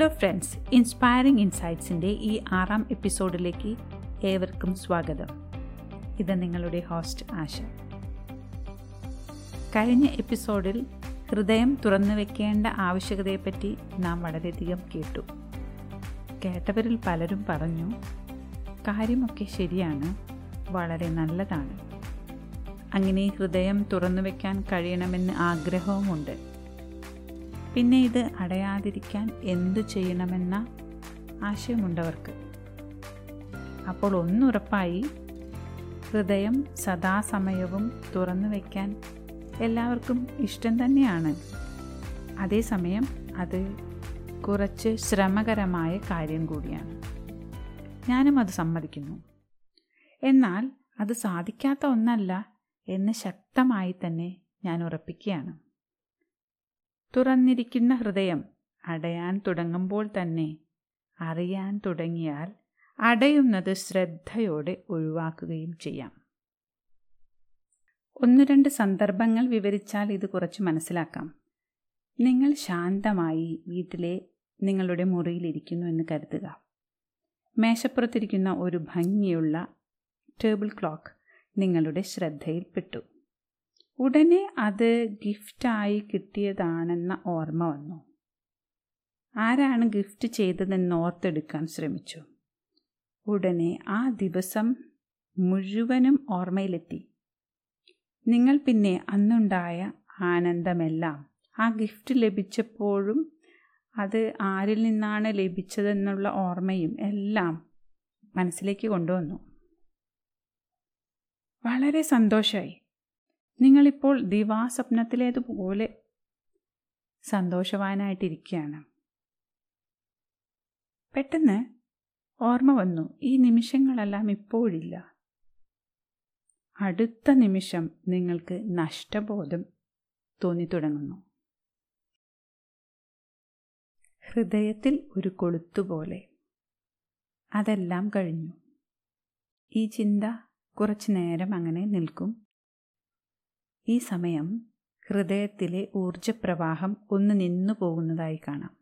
Hello friends inspiring ഇൻസൈറ്റ്സിന്റെ ഈ ആറാം എപ്പിസോഡിലേക്ക് ഏവർക്കും സ്വാഗതം. ഇത് നിങ്ങളുടെ ഹോസ്റ്റ് ആശ. കഴിഞ്ഞ എപ്പിസോഡിൽ ഹൃദയം തുറന്നു വെക്കേണ്ട ആവശ്യകതയെപ്പറ്റി നാം വളരെയധികം കേട്ടു. കേട്ടവരിൽ പലരും പറഞ്ഞു കാര്യമൊക്കെ ശരിയാണ് വളരെ നല്ലതാണ്. അങ്ങനെ ഹൃദയം തുറന്നു വെക്കാൻ കഴിയണമെന്ന് ആഗ്രഹവുമുണ്ട്. പിന്നെ ഇത് അടയാതിരിക്കാൻ എന്തു ചെയ്യണമെന്ന ആശയമുണ്ടവർക്ക്. അപ്പോൾ ഒന്നുറപ്പായി ഹൃദയം സദാസമയവും തുറന്നു വയ്ക്കാൻ എല്ലാവർക്കും ഇഷ്ടം തന്നെയാണ്. അതേസമയം അത് കുറച്ച് ശ്രമകരമായ കാര്യം കൂടിയാണ്. ഞാനും അത് സമ്മതിക്കുന്നു. എന്നാൽ അത് സാധിക്കാത്ത ഒന്നല്ല എന്ന് ശക്തമായി തന്നെ ഞാൻ ഉറപ്പിക്കുകയാണ്. തുറന്നിരിക്കുന്ന ഹൃദയം അടയാൻ തുടങ്ങുമ്പോൾ തന്നെ അറിയാൻ തുടങ്ങിയാൽ അടയുന്നത് ശ്രദ്ധയോടെ ഒഴിവാക്കുകയും ചെയ്യാം. ഒന്ന് രണ്ട് സന്ദർഭങ്ങൾ വിവരിച്ചാൽ ഇത് കുറച്ച് മനസ്സിലാക്കാം. നിങ്ങൾ ശാന്തമായി വീട്ടിലെ നിങ്ങളുടെ മുറിയിലിരിക്കുന്നു എന്ന് കരുതുക. മേശപ്പുറത്തിരിക്കുന്ന ഒരു ഭംഗിയുള്ള ടേബിൾ ക്ലോക്ക് നിങ്ങളുടെ ശ്രദ്ധയിൽപ്പെട്ടു ഉടനെ അത് ഗിഫ്റ്റായി കിട്ടിയതാണെന്ന ഓർമ്മ വന്നു. ആരാണ് ഗിഫ്റ്റ് ചെയ്തതെന്ന് ഓർത്തെടുക്കാൻ ശ്രമിച്ചു. ഉടനെ ആ ദിവസം മുഴുവനും ഓർമ്മയിലെത്തി. നിങ്ങൾ പിന്നെ അന്നുണ്ടായ ആനന്ദമെല്ലാം ആ ഗിഫ്റ്റ് ലഭിച്ചപ്പോഴും അത് ആരിൽ നിന്നാണ് ലഭിച്ചതെന്നുള്ള ഓർമ്മയും എല്ലാം മനസ്സിലേക്ക് കൊണ്ടുവന്നു. വളരെ സന്തോഷമായി നിങ്ങളിപ്പോൾ ദിവാസ്വപ്നത്തിലേതുപോലെ സന്തോഷവാനായിട്ടിരിക്കുകയാണ്. പെട്ടെന്ന് ഓർമ്മ വന്നു ഈ നിമിഷങ്ങളെല്ലാം ഇപ്പോഴില്ല. അടുത്ത നിമിഷം നിങ്ങൾക്ക് നഷ്ടബോധം തോന്നിത്തുടങ്ങുന്നു. ഹൃദയത്തിൽ ഒരു കൊളുത്തുപോലെ അതെല്ലാം കഴിഞ്ഞു. ഈ ചിന്ത കുറച്ചു നേരം അങ്ങനെ നിൽക്കും. ഈ സമയം ഹൃദയത്തിലെ ഊർജപ്രവാഹം ഒന്ന് നിന്നു പോകുന്നതായി കാണാം.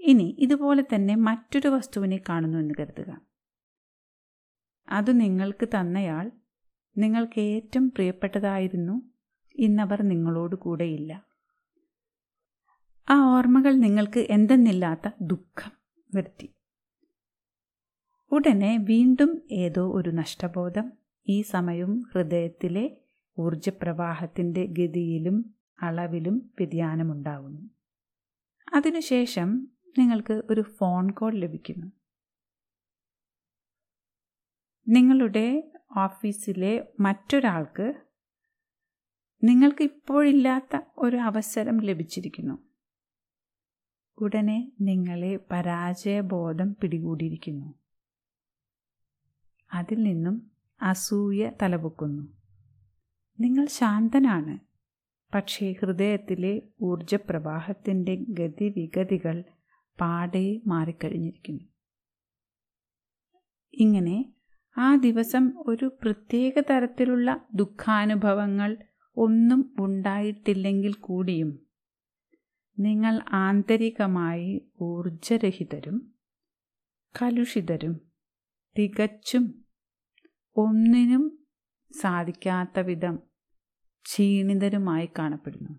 ഇനി ഇതുപോലെ തന്നെ മറ്റൊരു വസ്തുവിനെ കാണുന്നു എന്ന് കരുതുക. അത് നിങ്ങൾക്ക് തന്നയാൾ നിങ്ങൾക്ക് ഏറ്റവും പ്രിയപ്പെട്ടതായിരുന്നു ഇന്നവർ നിങ്ങളോട് കൂടെയില്ല. ആ ഓർമ്മകൾ നിങ്ങൾക്ക് എന്തെന്നില്ലാത്ത ദുഃഖം വരുത്തി. ഉടനെ വീണ്ടും ഏതോ ഒരു നഷ്ടബോധം ഈ സമയവും ഹൃദയത്തിലെ ഊർജപ്രവാഹത്തിന്റെ ഗതിയിലും അളവിലും വ്യതിയാനമുണ്ടാകുന്നു അതിനുശേഷം നിങ്ങൾക്ക് ഒരു ഫോൺ കോൾ ലഭിക്കുന്നു. നിങ്ങളുടെ ഓഫീസിലെ മറ്റൊരാൾക്ക് നിങ്ങൾക്ക് ഇപ്പോഴില്ലാത്ത ഒരു അവസരം ലഭിച്ചിരിക്കുന്നു. ഉടനെ നിങ്ങളെ പരാജയബോധം പിടികൂടിയിരിക്കുന്നു. അതിൽ നിന്നും അസൂയ തലപൊക്കുന്നു. നിങ്ങൾ ശാന്തനാണ്. പക്ഷേ ഹൃദയത്തിലെ ഊർജപ്രവാഹത്തിന്റെ ഗതിവിഗതികൾ പാടെ മാറിക്കഴിഞ്ഞിരിക്കുന്നു. ഇങ്ങനെ ആ ദിവസം ഒരു പ്രത്യേക തരത്തിലുള്ള ദുഃഖാനുഭവങ്ങൾ ഒന്നും ഉണ്ടായിട്ടില്ലെങ്കിൽ കൂടിയും നിങ്ങൾ ആന്തരികമായി ഊർജരഹിതരും കലുഷിതരും തികച്ചും ഒന്നിനും സാധിക്കാത്ത വിധം ക്ഷീണിതരുമായി കാണപ്പെടുന്നു.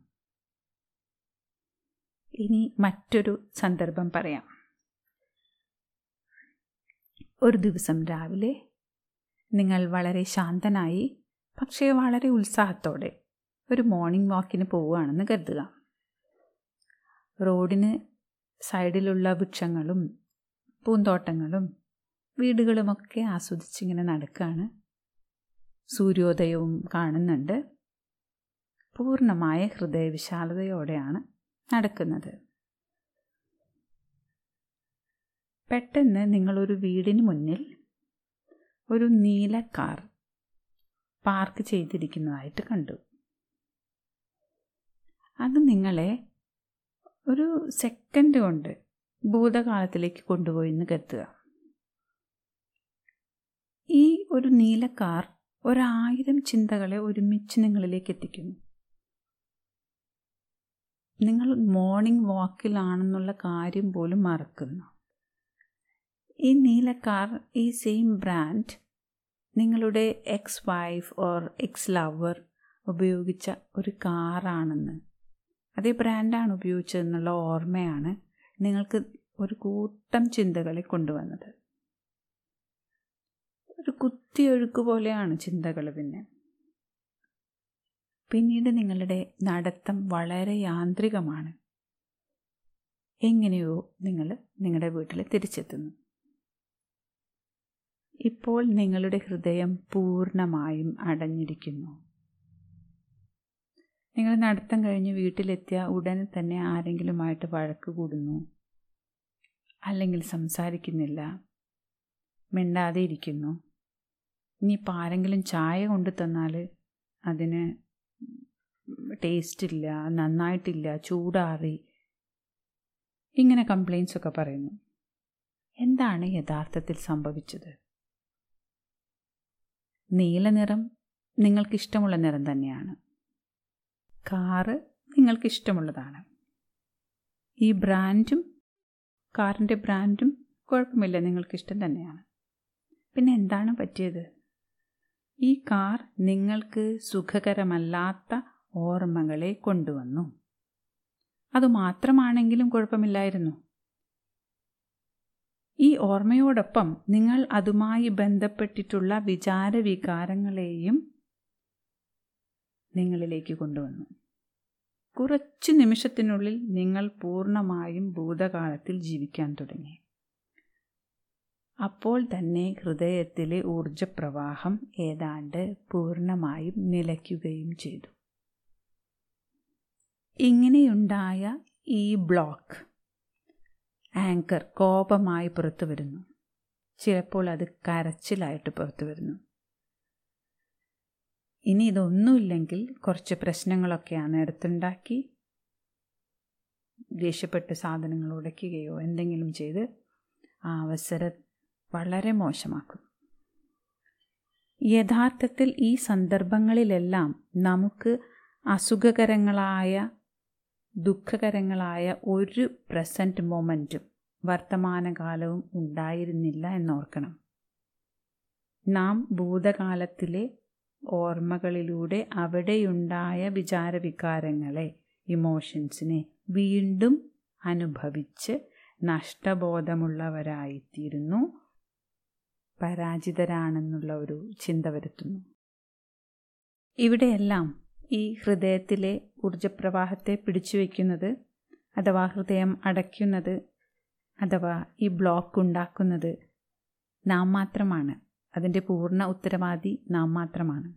ഇനി മറ്റൊരു സന്ദർഭം പറയാം. ഒരു ദിവസം രാവിലെ നിങ്ങൾ വളരെ ശാന്തനായി പക്ഷേ വളരെ ഉത്സാഹത്തോടെ ഒരു മോർണിംഗ് വാക്കിന് പോവുകയാണെന്ന് കരുതുക. റോഡിന് സൈഡിലുള്ള വൃക്ഷങ്ങളും പൂന്തോട്ടങ്ങളും വീടുകളുമൊക്കെ ആസ്വദിച്ചിങ്ങനെ നടക്കുകയാണ് സൂര്യോദയവും കാണുന്നുണ്ട്. പൂർണമായ ഹൃദയവിശാലതയോടെയാണ് നടക്കുന്നത്. പെട്ടെന്ന് നിങ്ങളൊരു വീടിന് മുന്നിൽ ഒരു നീല കാർ പാർക്ക് ചെയ്തിരിക്കുന്നതായിട്ട് കണ്ടു. അത് നിങ്ങളെ ഒരു സെക്കൻഡ് കൊണ്ട് ഭൂതകാലത്തിലേക്ക് കൊണ്ടുപോയി എന്ന് കരുതുക. ഈ ഒരു നീല കാർ ഒരായിരം ചിന്തകളെ ഒരുമിച്ച് നിങ്ങളിലേക്ക് എത്തിക്കുന്നു. നിങ്ങൾ മോർണിംഗ് വാക്കിലാണെന്നുള്ള കാര്യം പോലും മറക്കുന്നു. ഈ നീല കാർ ഈ സെയിം ബ്രാൻഡ് നിങ്ങളുടെ ex wife or ex lover ഉപയോഗിച്ച ഒരു കാറാണെന്ന്. അതേ ബ്രാൻഡാണ് ഉപയോഗിച്ചതെന്നുള്ള ഓർമ്മയാണ് നിങ്ങൾക്ക് ഒരു കൂട്ടം ചിന്തകളെ കൊണ്ടുവന്നത്. ഒരു കുത്തിയൊഴുക്ക് പോലെയാണ് ചിന്തകൾ പിന്നെ. പിന്നീട് നിങ്ങളുടെ നടത്തം വളരെ യാന്ത്രികമാണ്. എങ്ങനെയോ നിങ്ങൾ നിങ്ങളുടെ വീട്ടിൽ തിരിച്ചെത്തുന്നു. ഇപ്പോൾ നിങ്ങളുടെ ഹൃദയം പൂർണമായും അടഞ്ഞിരിക്കുന്നു. നിങ്ങൾ നടത്തം കഴിഞ്ഞ് വീട്ടിലെത്തിയ ഉടനെ തന്നെ ആരെങ്കിലുമായിട്ട് വഴക്ക് കൂടുന്നു. അല്ലെങ്കിൽ സംസാരിക്കുന്നില്ല. മിണ്ടാതെ ഇരിക്കുന്നു. ഇനിയിപ്പോൾ ആരെങ്കിലും ചായ കൊണ്ടു തന്നാൽ അതിന് ടേസ്റ്റ് ഇല്ല നന്നായിട്ടില്ല ചൂടാറി. ഇങ്ങനെ കംപ്ലയിൻസ് ഒക്കെ പറയുന്നു. എന്താണ് യഥാർത്ഥത്തിൽ സംഭവിച്ചത്? നീല നിറം നിങ്ങൾക്കിഷ്ടമുള്ള നിറം തന്നെയാണ്. കാറ് നിങ്ങൾക്കിഷ്ടമുള്ളതാണ്. ഈ ബ്രാൻഡും കാറിന്റെ ബ്രാൻഡും കുഴപ്പമില്ല നിങ്ങൾക്കിഷ്ടം തന്നെയാണ്. പിന്നെ എന്താണ് പറ്റിയത്? ഈ കാർ നിങ്ങൾക്ക് സുഖകരമല്ലാത്ത ഓർമ്മകളെ കൊണ്ടുവന്നു. അതുമാത്രമാണെങ്കിലും കുഴപ്പമില്ലായിരുന്നു. ഈ ഓർമ്മയോടൊപ്പം നിങ്ങൾ അതുമായി ബന്ധപ്പെട്ടിട്ടുള്ള വിചാരവികാരങ്ങളെയും നിങ്ങളിലേക്ക് കൊണ്ടുവന്നു. കുറച്ച് നിമിഷത്തിനുള്ളിൽ നിങ്ങൾ പൂർണമായും ഭൂതകാലത്തിൽ ജീവിക്കാൻ തുടങ്ങി. അപ്പോൾ തന്നെ ഹൃദയത്തിലെ ഊർജപ്രവാഹം ഏതാണ്ട് പൂർണമായും നിലയ്ക്കുകയും ചെയ്തു. ഇങ്ങനെയുണ്ടായ ഈ ബ്ലോക്ക് ആങ്കർ കോപമായി പുറത്തു വരുന്നു. ചിലപ്പോൾ അത് കരച്ചിലായിട്ട് പുറത്തു വരുന്നു. ഇനി ഇതൊന്നുമില്ലെങ്കിൽ കുറച്ച് പ്രശ്നങ്ങളൊക്കെ ആ നേരത്തുണ്ടാക്കി ദേഷ്യപ്പെട്ട് സാധനങ്ങൾ ഉടയ്ക്കുകയോ എന്തെങ്കിലും ചെയ്ത് ആ അവസരം വളരെ മോശമാക്കും. യഥാർത്ഥത്തിൽ ഈ സന്ദർഭങ്ങളിലെല്ലാം നമുക്ക് അസുഖകരങ്ങളായ ദുഃഖകരങ്ങളായ ഒരു പ്രസന്റ് മൊമെന്റും വർത്തമാനകാലവും ഉണ്ടായിരുന്നില്ല എന്നോർക്കണം. നാം ഭൂതകാലത്തിലെ ഓർമ്മകളിലൂടെ അവിടെയുണ്ടായ വിചാരവികാരങ്ങളെ ഇമോഷൻസിനെ വീണ്ടും അനുഭവിച്ച് നഷ്ടബോധമുള്ളവരായിത്തീരുന്നു. പരാജിതരാണെന്നുള്ള ഒരു ചിന്ത വരുത്തുന്നു. ഇവിടെയെല്ലാം ഈ ഹൃദയത്തിലെ ഊർജപ്രവാഹത്തെ പിടിച്ചു വയ്ക്കുന്നത് അഥവാ ഹൃദയം അടയ്ക്കുന്നത് അഥവാ ഈ ബ്ലോക്ക് ഉണ്ടാക്കുന്നത് നാം മാത്രമാണ്. അതിന്റെ പൂർണ ഉത്തരവാദി നാം മാത്രമാണ്.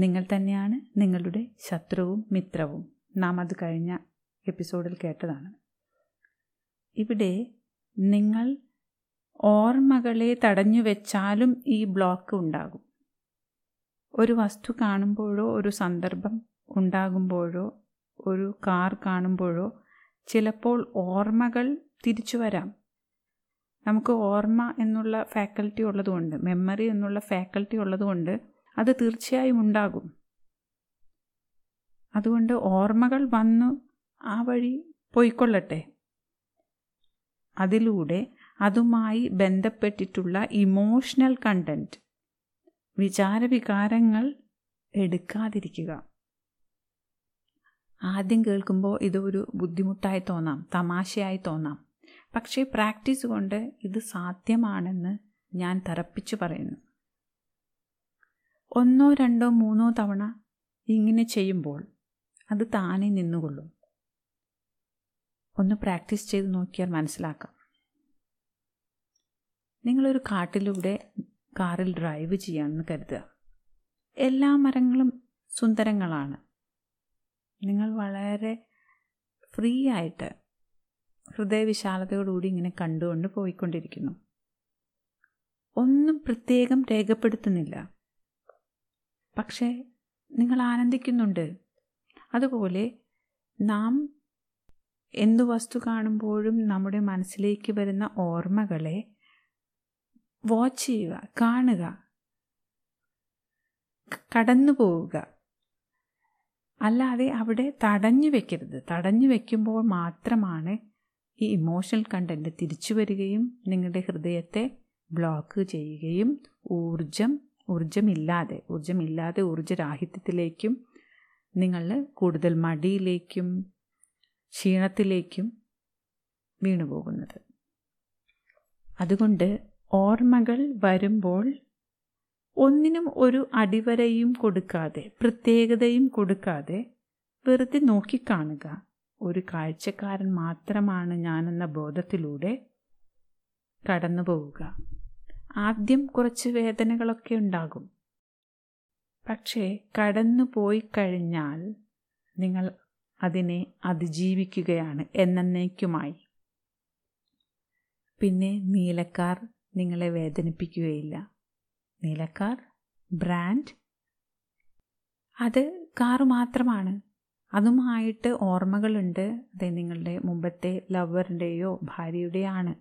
നിങ്ങൾ തന്നെയാണ് നിങ്ങളുടെ ശത്രുവും മിത്രവും. നാം അത് കഴിഞ്ഞ എപ്പിസോഡിൽ കേട്ടതാണ്. ഇവിടെ നിങ്ങൾ ഓർമ്മകളെ തടഞ്ഞു വെച്ചാലും ഈ ബ്ലോക്ക് ഉണ്ടാകും. ഒരു വസ്തു കാണുമ്പോഴോ ഒരു സന്ദർഭം ഉണ്ടാകുമ്പോഴോ ഒരു കാർ കാണുമ്പോഴോ ചിലപ്പോൾ ഓർമ്മകൾ തിരിച്ചു വരാം. നമുക്ക് ഓർമ്മ എന്നുള്ള ഫാക്കൽറ്റി ഉള്ളതുകൊണ്ട് മെമ്മറി എന്നുള്ള ഫാക്കൽറ്റി ഉള്ളതുകൊണ്ട് അത് തീർച്ചയായും ഉണ്ടാകും. അതുകൊണ്ട് ഓർമ്മകൾ വന്നു ആ വഴി പോയിക്കൊള്ളട്ടെ. അതിലൂടെ അതുമായി ബന്ധപ്പെട്ടിട്ടുള്ള ഇമോഷണൽ കണ്ടന്റ് വിചാരവികാരങ്ങൾ എടുക്കാതിരിക്കുക. ആദ്യം കേൾക്കുമ്പോൾ ഇതൊരു ബുദ്ധിമുട്ടായി തോന്നാം തമാശയായി തോന്നാം. പക്ഷേ പ്രാക്ടീസ് കൊണ്ട് ഇത് സാധ്യമാണെന്ന് ഞാൻ തറപ്പിച്ചു പറയുന്നു. ഒന്നോ രണ്ടോ മൂന്നോ തവണ ഇങ്ങനെ ചെയ്യുമ്പോൾ അത് താനെ നിന്നുകൊള്ളും. ഒന്ന് പ്രാക്ടീസ് ചെയ്ത് നോക്കിയാൽ മനസ്സിലാക്കാം. നിങ്ങളൊരു കാട്ടിലൂടെ കാറിൽ ഡ്രൈവ് ചെയ്യാമെന്ന് കരുതുക. എല്ലാ മരങ്ങളും സുന്ദരങ്ങളാണ്. നിങ്ങൾ വളരെ ഫ്രീ ആയിട്ട് ഹൃദയവിശാലതയോടുകൂടി ഇങ്ങനെ കണ്ടുകൊണ്ട് പോയിക്കൊണ്ടിരിക്കുന്നു. ഒന്നും പ്രത്യേകം രേഖപ്പെടുത്തുന്നില്ല. പക്ഷേ നിങ്ങൾ ആനന്ദിക്കുന്നുണ്ട്. അതുപോലെ നാം എന്തു വസ്തു കാണുമ്പോഴും നമ്മുടെ മനസ്സിലേക്ക് വരുന്ന ഓർമ്മകളെ വാച്ച് ചെയ്യുക കാണുക കടന്നു പോവുക. അല്ലാതെ അവിടെ തടഞ്ഞു വെക്കരുത്. തടഞ്ഞു വെക്കുമ്പോൾ മാത്രമാണ് ഈ ഇമോഷണൽ കണ്ടന്റ് തിരിച്ചു വരികയും നിങ്ങളുടെ ഹൃദയത്തെ ബ്ലോക്ക് ചെയ്യുകയും ഊർജം ഊർജമില്ലാതെ ഊർജമില്ലാതെ ഊർജരാഹിത്യത്തിലേക്കും നിങ്ങൾ കൂടുതൽ മടിയിലേക്കും ക്ഷീണത്തിലേക്കും വീണുപോകുന്നത്. അതുകൊണ്ട് ഓർമ്മകൾ വരുമ്പോൾ ഒന്നിനും ഒരു അടിവരയും കൊടുക്കാതെ പ്രത്യേകതയും കൊടുക്കാതെ വെറുതെ നോക്കിക്കാണുക. ഒരു കാഴ്ചക്കാരൻ മാത്രമാണ് ഞാനെന്ന ബോധത്തിലൂടെ കടന്നു പോവുക ആദ്യം കുറച്ച് വേദനകളൊക്കെ ഉണ്ടാകും. പക്ഷേ കടന്നു പോയി കഴിഞ്ഞാൽ നിങ്ങൾ അതിനെ അതിജീവിക്കുകയാണ് എന്നേക്കുമായി. പിന്നെ നീലക്കാർ നിങ്ങളെ വേദനിപ്പിക്കുകയില്ല. നീലക്കാർ ബ്രാൻഡ്. അത് കാറ് മാത്രമാണ്. അതുമായിട്ട് ഓർമ്മകളുണ്ട്. അത് നിങ്ങളുടെ മുമ്പത്തെ ലവറിന്റെയോ ഭാര്യയുടെയോ ആണ്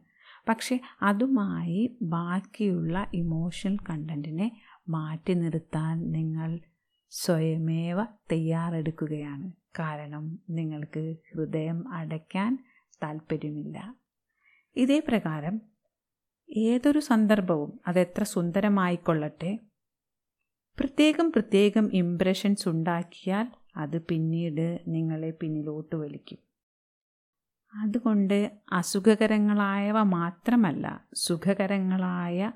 പക്ഷെ അതുമായി ബാക്കിയുള്ള ഇമോഷണൽ കണ്ടന്റിനെ മാറ്റി നിർത്താൻ നിങ്ങൾ സ്വയമേവ തയ്യാറെടുക്കുകയാണ്. കാരണം നിങ്ങൾക്ക് ഹൃദയം അടയ്ക്കാൻ താല്പര്യമില്ല ഇതേ പ്രകാരം ഏതൊരു സന്ദർഭവും അതെത്ര സുന്ദരമായിക്കൊള്ളട്ടെ. പ്രത്യേകം പ്രത്യേകം ഇംപ്രഷൻസ് ഉണ്ടാക്കിയാൽ അത് പിന്നീട് നിങ്ങളെ പിന്നിലോട്ട് വലിക്കും. അതുകൊണ്ട് അസുഖകരങ്ങളായവ മാത്രമല്ല സുഖകരങ്ങളായ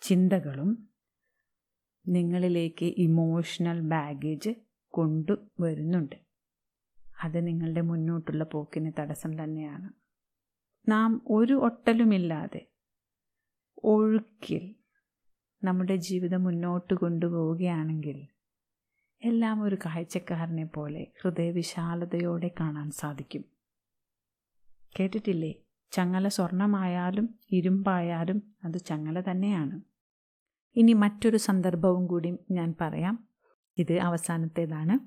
ചിന്തകളും നിങ്ങളിലേക്ക് ഇമോഷണൽ ബാഗേജ് കൊണ്ടുവരുന്നുണ്ട് അത് നിങ്ങളുടെ മുന്നോട്ടുള്ള പോക്കിന് തടസ്സം തന്നെയാണ്. നാം ഒരു ഒട്ടലുമില്ലാതെ ഒഴുക്കിൽ നമ്മുടെ ജീവിതം മുന്നോട്ട് കൊണ്ടുപോവുകയാണെങ്കിൽ എല്ലാം ഒരു കാഴ്ചക്കാരനെ പോലെ ഹൃദയവിശാലതയോടെ കാണാൻ സാധിക്കും. കേട്ടിട്ടില്ലേ? ചങ്ങല സ്വർണമായാലും ഇരുമ്പായാലും അത് ചങ്ങല തന്നെയാണ്. ഇനി മറ്റൊരു സന്ദർഭവും കൂടി ഞാൻ പറയാം. ഇത് അവസാനത്തേതാണ്.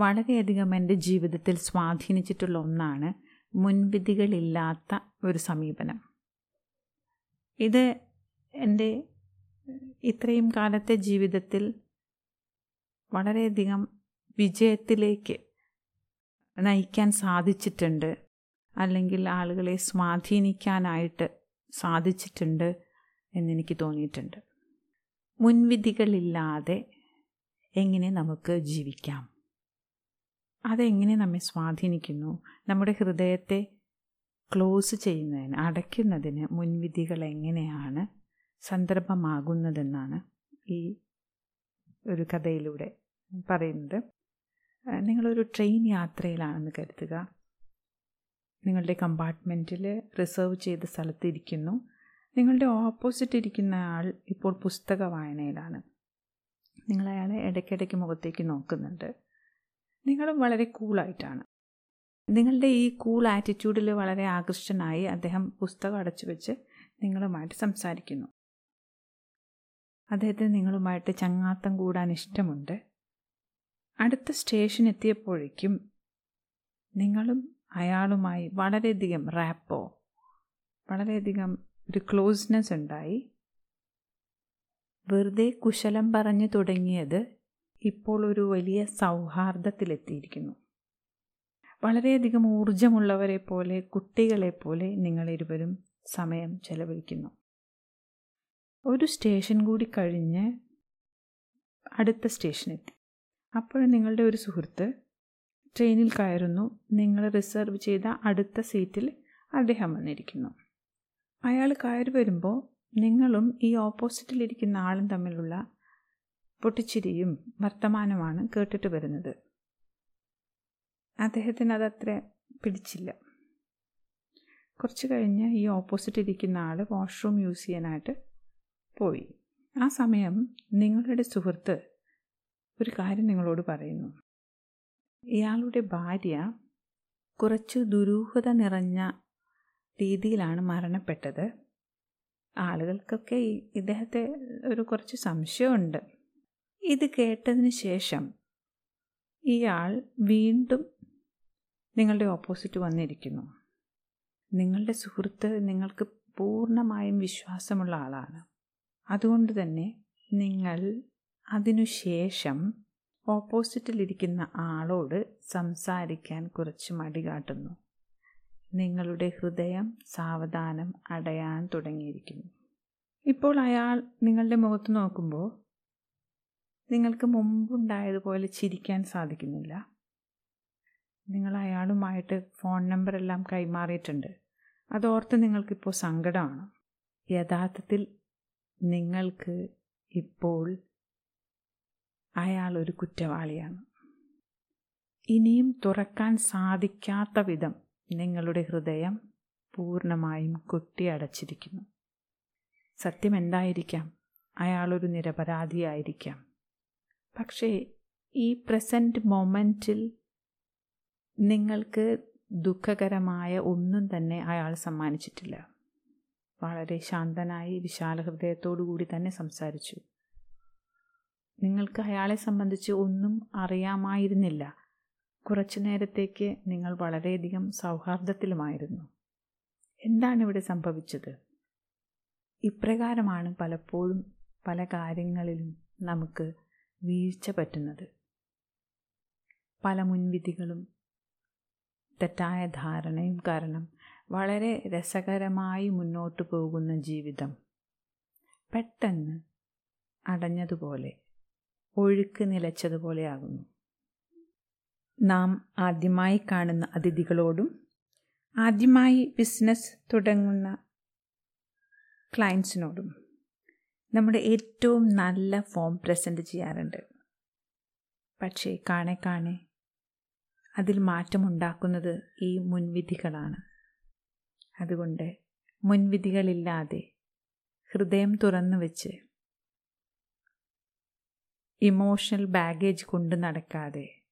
വളരെയധികം എന്റെ ജീവിതത്തിൽ സ്വാധീനിച്ചിട്ടുള്ള ഒന്നാണ് മുൻവിധികളില്ലാത്ത ഒരു സമീപനം. ഇത് എന്റെ ഇത്രയും കാലത്തെ ജീവിതത്തിൽ വളരെയധികം വിജയത്തിലേക്ക് നയിക്കാൻ സാധിച്ചിട്ടുണ്ട്. അല്ലെങ്കിൽ ആളുകളെ സ്വാധീനിക്കാനായിട്ട് സാധിച്ചിട്ടുണ്ട് എന്നെനിക്ക് തോന്നിയിട്ടുണ്ട്. മുൻവിധികളില്ലാതെ എങ്ങനെ നമുക്ക് ജീവിക്കാം? അതെങ്ങനെ നമ്മെ സ്വാധീനിക്കുന്നു? നമ്മുടെ ഹൃദയത്തെ ക്ലോസ് ചെയ്യുന്നതിന് അടയ്ക്കുന്നതിന് മുൻവിധികൾ എങ്ങനെയാണ് സന്ദർഭമാകുന്നതെന്നാണ് ഈ ഒരു കഥയിലൂടെ പറയുന്നത്. നിങ്ങളൊരു ട്രെയിൻ യാത്രയിലാണെന്ന് കരുതുക. നിങ്ങളുടെ കമ്പാർട്ട്മെന്റിൽ റിസർവ് ചെയ്ത സ്ഥലത്തിരിക്കുന്നു. നിങ്ങളുടെ ഓപ്പോസിറ്റ് ഇരിക്കുന്ന ആൾ ഇപ്പോൾ പുസ്തക വായനയിലാണ്. നിങ്ങൾ അയാളെ ഇടയ്ക്കിടയ്ക്ക് മുഖത്തേക്ക് നോക്കുന്നുണ്ട്. നിങ്ങളും വളരെ കൂളായിട്ടാണ് നിങ്ങളുടെ ഈ കൂൾ ആറ്റിറ്റ്യൂഡിൽ വളരെ ആകൃഷ്ടനായി അദ്ദേഹം പുസ്തകം അടച്ചു വെച്ച് നിങ്ങളുമായിട്ട് സംസാരിക്കുന്നു. അദ്ദേഹത്തിന് നിങ്ങളുമായിട്ട് ചങ്ങാത്തം കൂടാൻ ഇഷ്ടമുണ്ട്. അടുത്ത സ്റ്റേഷൻ എത്തിയപ്പോഴേക്കും നിങ്ങളും അയാളുമായി വളരെയധികം റാപ്പോ വളരെയധികം ഒരു ക്ലോസ്നെസ് ഉണ്ടായി. വെറുതെ കുശലം പറഞ്ഞു തുടങ്ങിയത് ഇപ്പോൾ ഒരു വലിയ സൗഹാർദ്ദത്തിലെത്തിയിരിക്കുന്നു. വളരെയധികം ഊർജമുള്ളവരെ പോലെ കുട്ടികളെ പോലെ നിങ്ങൾ ഇരുവരും സമയം ചെലവഴിക്കുന്നു. ഒരു സ്റ്റേഷൻ കൂടി കഴിഞ്ഞ് അടുത്ത സ്റ്റേഷനെത്തി. അപ്പോൾ നിങ്ങളുടെ ഒരു സുഹൃത്ത് ട്രെയിനിൽ കയറുന്നു. നിങ്ങൾ റിസർവ് ചെയ്ത അടുത്ത സീറ്റിൽ അദ്ദേഹം വന്നിരിക്കുന്നു. അയാൾ കയറി വരുമ്പോൾ നിങ്ങളും ഈ ഓപ്പോസിറ്റിലിരിക്കുന്ന ആളും തമ്മിലുള്ള പൊട്ടിച്ചിരിയും വർത്തമാനമാണ് കേട്ടിട്ട് വരുന്നത്. അദ്ദേഹത്തിന് അതത്ര പിടിച്ചില്ല. കുറച്ച് കഴിഞ്ഞ് ഈ ഓപ്പോസിറ്റ് ഇരിക്കുന്ന ആൾ വാഷ്റൂം യൂസ് ചെയ്യാനായിട്ട് പോയി. ആ സമയം നിങ്ങളുടെ സുഹൃത്ത് ഒരു കാര്യം നിങ്ങളോട് പറയുന്നു. ഇയാളുടെ ഭാര്യ കുറച്ച് ദുരൂഹത നിറഞ്ഞ രീതിയിലാണ് മരണപ്പെട്ടത്. ആളുകൾക്കൊക്കെ ഇദ്ദേഹത്തെ ഒരു കുറച്ച് സംശയമുണ്ട്. ഇത് കേട്ടതിന് ശേഷം ഇയാൾ വീണ്ടും നിങ്ങളുടെ ഓപ്പോസിറ്റ് വന്നിരിക്കുന്നു. നിങ്ങളുടെ സുഹൃത്ത് നിങ്ങൾക്ക് പൂർണമായും വിശ്വാസമുള്ള ആളാണ്. അതുകൊണ്ട് തന്നെ നിങ്ങൾ അതിനുശേഷം ഓപ്പോസിറ്റിലിരിക്കുന്ന ആളോട് സംസാരിക്കാൻ കുറച്ച് മടി കാട്ടുന്നു. നിങ്ങളുടെ ഹൃദയം സാവധാനം അടയാൻ തുടങ്ങിയിരിക്കുന്നു. ഇപ്പോൾ അയാൾ നിങ്ങളുടെ മുഖത്ത് നോക്കുമ്പോൾ നിങ്ങൾക്ക് മുമ്പുണ്ടായതുപോലെ ചിരിക്കാൻ സാധിക്കുന്നില്ല. നിങ്ങൾ അയാളുമായിട്ട് ഫോൺ നമ്പറെല്ലാം കൈമാറിയിട്ടുണ്ട്. അതോർത്ത് നിങ്ങൾക്കിപ്പോൾ സങ്കടമാണ്. യഥാർത്ഥത്തിൽ നിങ്ങൾക്ക് ഇപ്പോൾ അയാൾ ഒരു കുറ്റവാളിയാണ്. ഇനിയും തുറക്കാൻ സാധിക്കാത്ത വിധം നിങ്ങളുടെ ഹൃദയം പൂർണമായും കൊട്ടിയടച്ചിരിക്കുന്നു. സത്യം എന്തായിരിക്കാം? അയാളൊരു നിരപരാധിയായിരിക്കാം. പക്ഷേ ഈ പ്രസന്റ് മൊമെന്റിൽ നിങ്ങൾക്ക് ദുഃഖകരമായ ഒന്നും തന്നെ അയാൾ സമ്മാനിച്ചിട്ടില്ല. വളരെ ശാന്തനായി വിശാല ഹൃദയത്തോടു കൂടി തന്നെ സംസാരിച്ചു. നിങ്ങൾക്ക് അയാളെ സംബന്ധിച്ച് ഒന്നും അറിയാമായിരുന്നില്ല. കുറച്ചു നേരത്തേക്ക് നിങ്ങൾ വളരെയധികം സൗഹാർദ്ദത്തിലുമായിരുന്നു. എന്താണ് ഇവിടെ സംഭവിച്ചത്? ഇപ്രകാരമാണ് പലപ്പോഴും പല കാര്യങ്ങളിലും നമുക്ക് വീഴ്ച പറ്റുന്നത്. പല മുൻവിധികളും തെറ്റായ ധാരണയും കാരണം വളരെ രസകരമായി മുന്നോട്ട് പോകുന്ന ജീവിതം. പെട്ടെന്ന് അടഞ്ഞതുപോലെ ഒഴുക്ക് നിലച്ചതുപോലെ നിലച്ചതുപോലെയാകുന്നു നാം ആദ്യമായി കാണുന്ന അതിഥികളോടും ആദ്യമായി ബിസിനസ് തുടങ്ങുന്ന ക്ലയൻസിനോടും നമ്മുടെ ഏറ്റവും നല്ല ഫോം പ്രസന്റ് ചെയ്യാറുണ്ട്. പക്ഷേ കാണെ കാണെ അതിൽ മാറ്റമുണ്ടാക്കുന്നത് ഈ മുൻവിധികളാണ്. അതുകൊണ്ട് മുൻവിധികളില്ലാതെ ഹൃദയം തുറന്നു വെച്ച് ഇമോഷണൽ ബാഗേജ് കൊണ്ട് നടക്കാതെ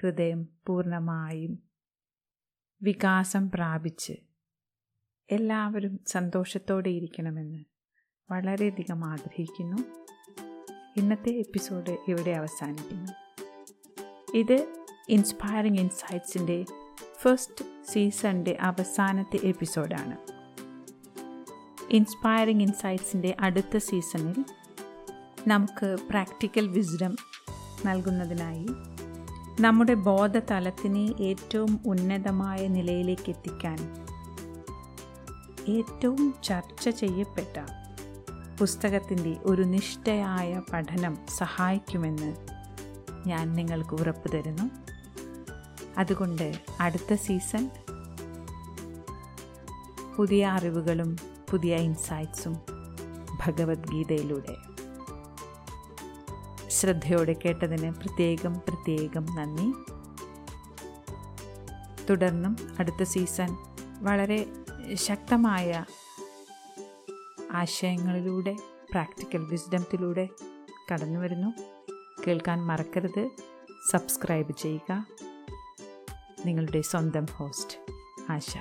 ഹൃദയം പൂർണമായും വികാസം പ്രാപിച്ച് എല്ലാവരും സന്തോഷത്തോടെ ഇരിക്കണമെന്ന് വളരെയധികം ആഗ്രഹിക്കുന്നു. ഇന്നത്തെ എപ്പിസോഡ് ഇവിടെ അവസാനിക്കുന്നു. ഇത് ഇൻസ്പയറിംഗ് ഇൻസൈറ്റ്സിന്റെ ഫസ്റ്റ് സീസണിന്റെ അവസാനത്തെ എപ്പിസോഡാണ് ഇൻസ്പയറിംഗ് ഇൻസൈറ്റ്സിന്റെ അടുത്ത സീസണിൽ നമുക്ക് പ്രാക്ടിക്കൽ വിസ്ഡം നൽകുന്നതിനായി നമ്മുടെ ബോധതലത്തിനെ ഏറ്റവും ഉന്നതമായ നിലയിലേക്ക് എത്തിക്കാൻ ഏറ്റവും ചർച്ച ചെയ്യപ്പെട്ട പുസ്തകത്തിന്റെ ഒരു നിഷ്ഠയായ പഠനം സഹായിക്കുമെന്ന് ഞാൻ നിങ്ങൾക്ക് ഉറപ്പ് തരുന്നു. അതുകൊണ്ട് അടുത്ത സീസൺ പുതിയ അറിവുകളും പുതിയ ഇൻസൈറ്റ്സും ഭഗവത്ഗീതയിലൂടെ. ശ്രദ്ധയോടെ കേട്ടതിന് പ്രത്യേകം പ്രത്യേകം നന്ദി. തുടർന്നും അടുത്ത സീസൺ വളരെ ശക്തമായ ആശയങ്ങളിലൂടെ പ്രാക്ടിക്കൽ വിസ്ഡംത്തിലൂടെ കടന്നു വരുന്നു കേൾക്കാൻ മറക്കരുത്. സബ്സ്ക്രൈബ് ചെയ്യുക. നിങ്ങളുടെ സ്വന്തം ഹോസ്റ്റ് ആശ